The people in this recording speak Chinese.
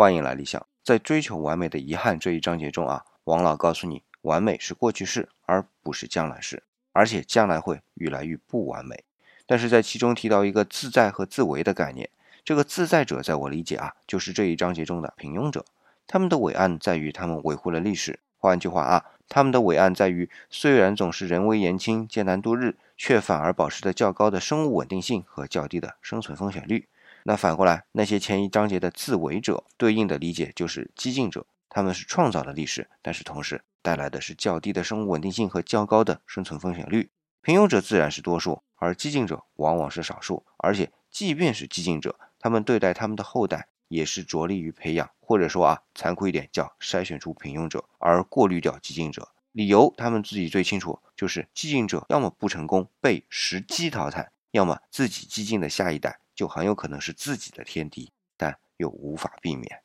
欢迎来理想。在追求完美的遗憾这一章节中啊，王老告诉你，完美是过去式，而不是将来式，而且将来会愈来愈不完美。但是在其中提到一个自在和自为的概念，这个自在者在我理解啊，就是这一章节中的平庸者。他们的伟岸在于他们维护了历史。换句话啊，他们的伟岸在于虽然总是人微言轻、艰难度日，却反而保持着较高的生物稳定性和较低的生存风险率。那反过来，那些前一章节的自为者，对应的理解就是激进者。他们是创造了历史，但是同时带来的是较低的生物稳定性和较高的生存风险率。平庸者自然是多数，而激进者往往是少数。而且，即便是激进者，他们对待他们的后代也是着力于培养，或者说啊，残酷一点叫筛选出平庸者，而过滤掉激进者。理由他们自己最清楚，就是激进者要么不成功被时机淘汰，要么自己激进的下一代。就很有可能是自己的天敌，但又无法避免。